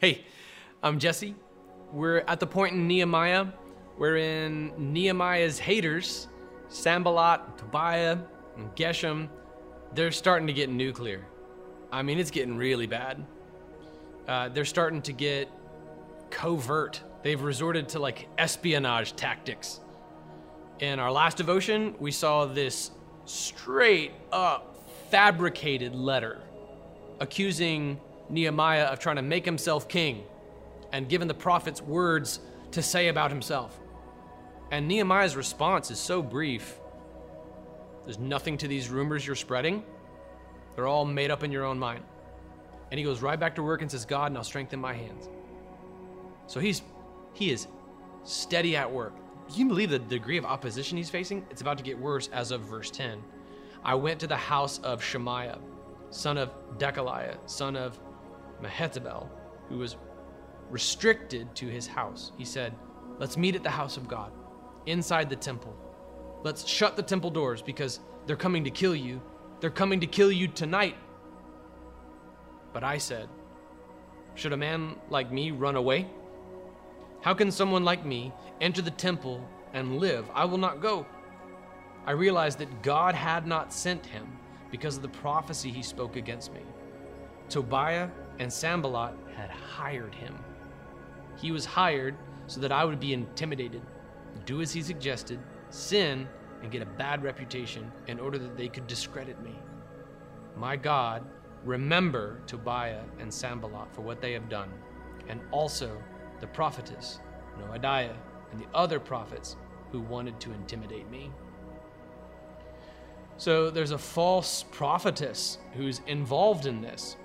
Hey, I'm Jesse. We're at the point in Nehemiah wherein Nehemiah's haters, Sanballat, Tobiah, and Geshem, they're starting to get nuclear. I mean, it's getting really bad. Uh, they're starting to get covert. They've resorted to like espionage tactics. In our last devotion, we saw this straight up fabricated letter accusing Nehemiah of trying to make himself king and given the prophets words to say about himself. And Nehemiah's response is so brief. There's nothing to these rumors you're spreading. They're all made up in your own mind. And he goes right back to work and says, God, now strengthen my hands. So he's he is steady at work. Can you believe the degree of opposition he's facing? It's about to get worse as of verse 10. I went to the house of Shemaiah, son of Decaliah, son of Mehetabel, who was restricted to his house. He said, Let's meet at the house of God, inside the temple. Let's shut the temple doors because they're coming to kill you. They're coming to kill you tonight. But I said, Should a man like me run away? How can someone like me enter the temple and live? I will not go. I realized that God had not sent him because of the prophecy he spoke against me. Tobiah and Sanballat had hired him. He was hired so that I would be intimidated, do as he suggested, sin, and get a bad reputation in order that they could discredit me. My God, remember Tobiah and Sanballat for what they have done, and also the prophetess, Noadiah, and the other prophets who wanted to intimidate me. So there's a false prophetess who's involved in this.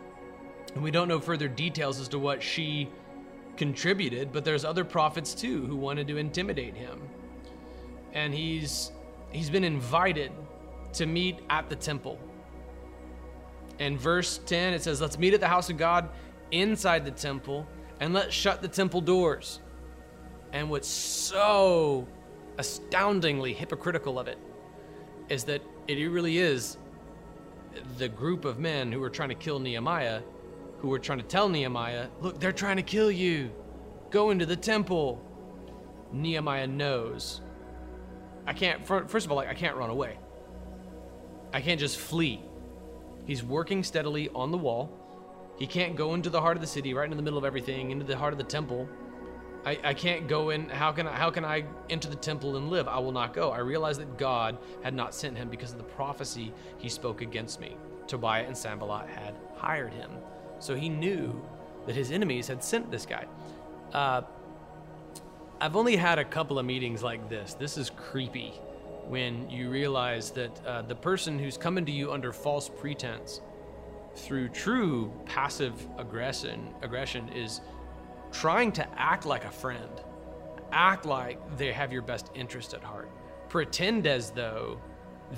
And we don't know further details as to what she contributed, but there's other prophets too who wanted to intimidate him. And he's he's been invited to meet at the temple. In verse 10 it says, "Let's meet at the house of God inside the temple and let's shut the temple doors." And what's so astoundingly hypocritical of it is that it really is the group of men who were trying to kill Nehemiah who were trying to tell Nehemiah, look, they're trying to kill you. Go into the temple. Nehemiah knows. I can't, first of all, I can't run away. I can't just flee. He's working steadily on the wall. He can't go into the heart of the city, right in the middle of everything, into the heart of the temple. I, I can't go in. How can I, how can I enter the temple and live? I will not go. I realized that God had not sent him because of the prophecy he spoke against me. Tobiah and Sanballat had hired him. So he knew that his enemies had sent this guy. Uh, I've only had a couple of meetings like this. This is creepy when you realize that uh, the person who's coming to you under false pretense through true passive aggression aggression is trying to act like a friend act like they have your best interest at heart pretend as though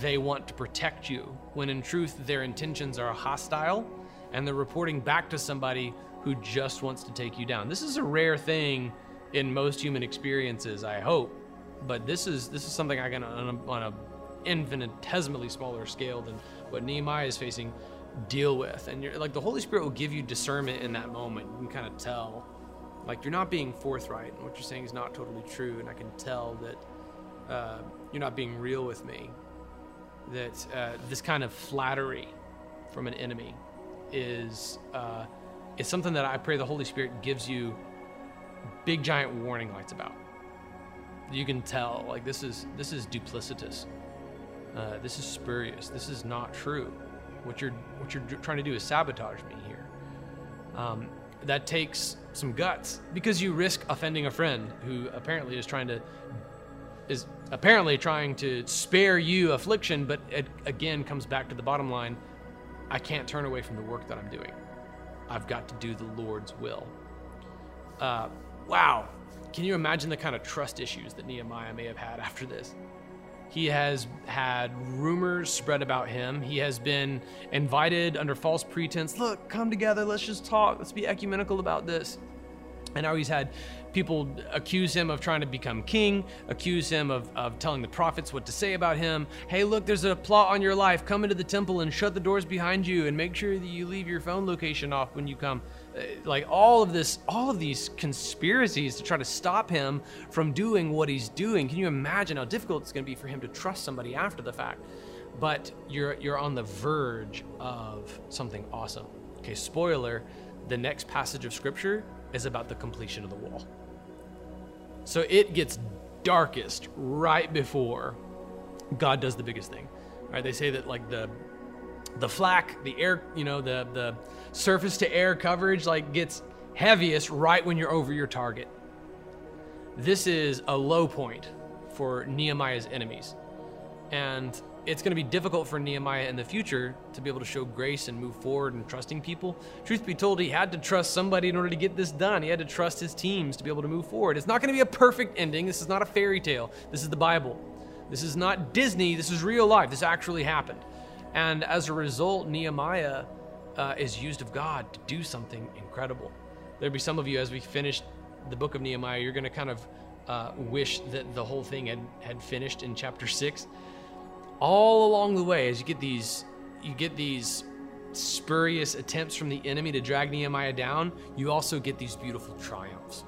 they want to protect you when in truth their intentions are hostile and they're reporting back to somebody who just wants to take you down. This is a rare thing in most human experiences, I hope, but this is this is something I can on a, on a infinitesimally smaller scale than what Nehemiah is facing deal with. And you're like the Holy Spirit will give you discernment in that moment. You can kind of tell, like you're not being forthright, and what you're saying is not totally true. And I can tell that uh, you're not being real with me. That uh, this kind of flattery from an enemy is uh, is something that I pray the Holy Spirit gives you big giant warning lights about. You can tell like this is this is duplicitous. Uh, this is spurious. This is not true. What you're what you're trying to do is sabotage me here. Um, that takes some guts because you risk offending a friend who apparently is trying to is apparently trying to spare you affliction, but it again comes back to the bottom line I can't turn away from the work that I'm doing. I've got to do the Lord's will. Uh, wow. Can you imagine the kind of trust issues that Nehemiah may have had after this? He has had rumors spread about him. He has been invited under false pretense. Look, come together. Let's just talk. Let's be ecumenical about this. And now he's had people accuse him of trying to become king, accuse him of, of telling the prophets what to say about him. Hey, look, there's a plot on your life. Come into the temple and shut the doors behind you and make sure that you leave your phone location off when you come. Uh, like all of this, all of these conspiracies to try to stop him from doing what he's doing. Can you imagine how difficult it's going to be for him to trust somebody after the fact? But you're you're on the verge of something awesome. Okay, spoiler, the next passage of scripture is about the completion of the wall. So it gets darkest right before God does the biggest thing. Right? They say that like the the flak, the air, you know, the the surface to air coverage like gets heaviest right when you're over your target. This is a low point for Nehemiah's enemies. And it's going to be difficult for Nehemiah in the future to be able to show grace and move forward and trusting people. Truth be told, he had to trust somebody in order to get this done. He had to trust his teams to be able to move forward. It's not going to be a perfect ending. This is not a fairy tale. This is the Bible. This is not Disney. This is real life. This actually happened. And as a result, Nehemiah uh, is used of God to do something incredible. There'll be some of you, as we finish the book of Nehemiah, you're going to kind of uh, wish that the whole thing had, had finished in chapter 6 all along the way as you get these you get these spurious attempts from the enemy to drag Nehemiah down, you also get these beautiful triumphs.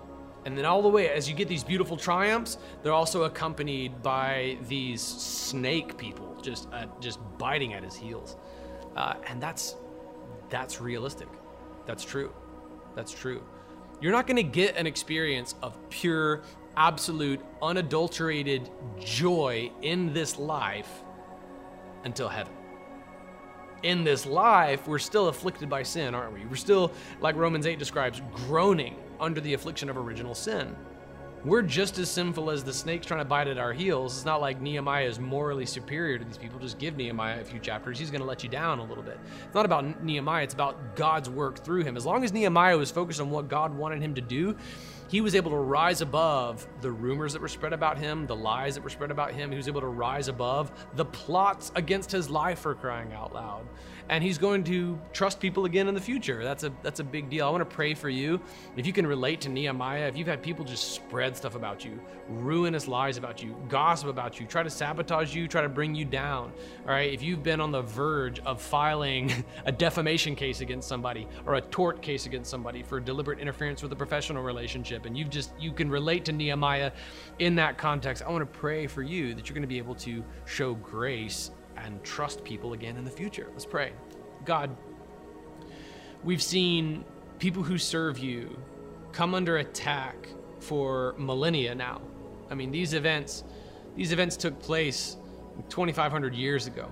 And then all the way as you get these beautiful triumphs, they're also accompanied by these snake people just uh, just biting at his heels, uh, and that's that's realistic. That's true. That's true. You're not going to get an experience of pure, absolute, unadulterated joy in this life until heaven. In this life, we're still afflicted by sin, aren't we? We're still, like Romans 8 describes, groaning under the affliction of original sin. We're just as sinful as the snakes trying to bite at our heels. It's not like Nehemiah is morally superior to these people. Just give Nehemiah a few chapters. He's going to let you down a little bit. It's not about Nehemiah, it's about God's work through him. As long as Nehemiah was focused on what God wanted him to do, he was able to rise above the rumors that were spread about him, the lies that were spread about him. He was able to rise above the plots against his life for crying out loud. And he's going to trust people again in the future. That's a that's a big deal. I want to pray for you. If you can relate to Nehemiah, if you've had people just spread stuff about you, ruinous lies about you, gossip about you, try to sabotage you, try to bring you down. All right, if you've been on the verge of filing a defamation case against somebody or a tort case against somebody for deliberate interference with a professional relationship and you've just you can relate to Nehemiah in that context, I want to pray for you that you're going to be able to show grace and trust people again in the future. Let's pray. God, we've seen people who serve you come under attack for millennia now. I mean, these events these events took place 2500 years ago.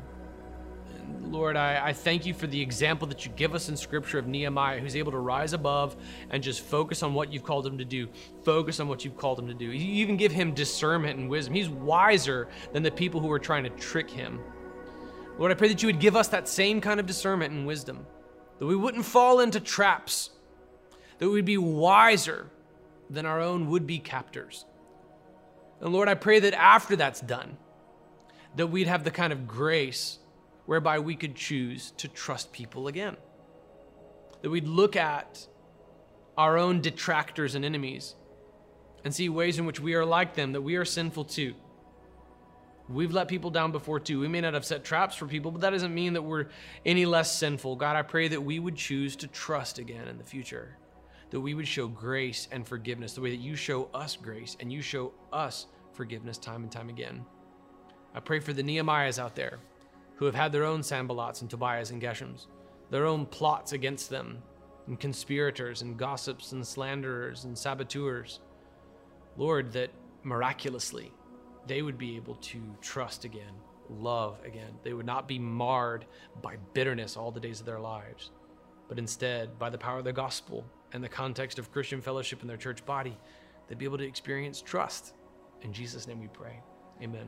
Lord, I, I, thank you for the example that you give us in Scripture of Nehemiah, who's able to rise above and just focus on what you've called him to do. Focus on what you've called him to do. You even give him discernment and wisdom. He's wiser than the people who are trying to trick him. Lord, I pray that you would give us that same kind of discernment and wisdom, that we wouldn't fall into traps, that we'd be wiser than our own would be captors. And Lord, I pray that after that's done, that we'd have the kind of grace whereby we could choose to trust people again. That we'd look at our own detractors and enemies and see ways in which we are like them, that we are sinful too. We've let people down before too. We may not have set traps for people, but that doesn't mean that we're any less sinful. God, I pray that we would choose to trust again in the future, that we would show grace and forgiveness the way that you show us grace and you show us forgiveness time and time again. I pray for the Nehemiahs out there who have had their own Sanballats and Tobiahs and Geshems, their own plots against them, and conspirators and gossips and slanderers and saboteurs. Lord, that miraculously they would be able to trust again, love again. They would not be marred by bitterness all the days of their lives, but instead, by the power of the gospel and the context of Christian fellowship in their church body, they'd be able to experience trust. In Jesus' name we pray. Amen.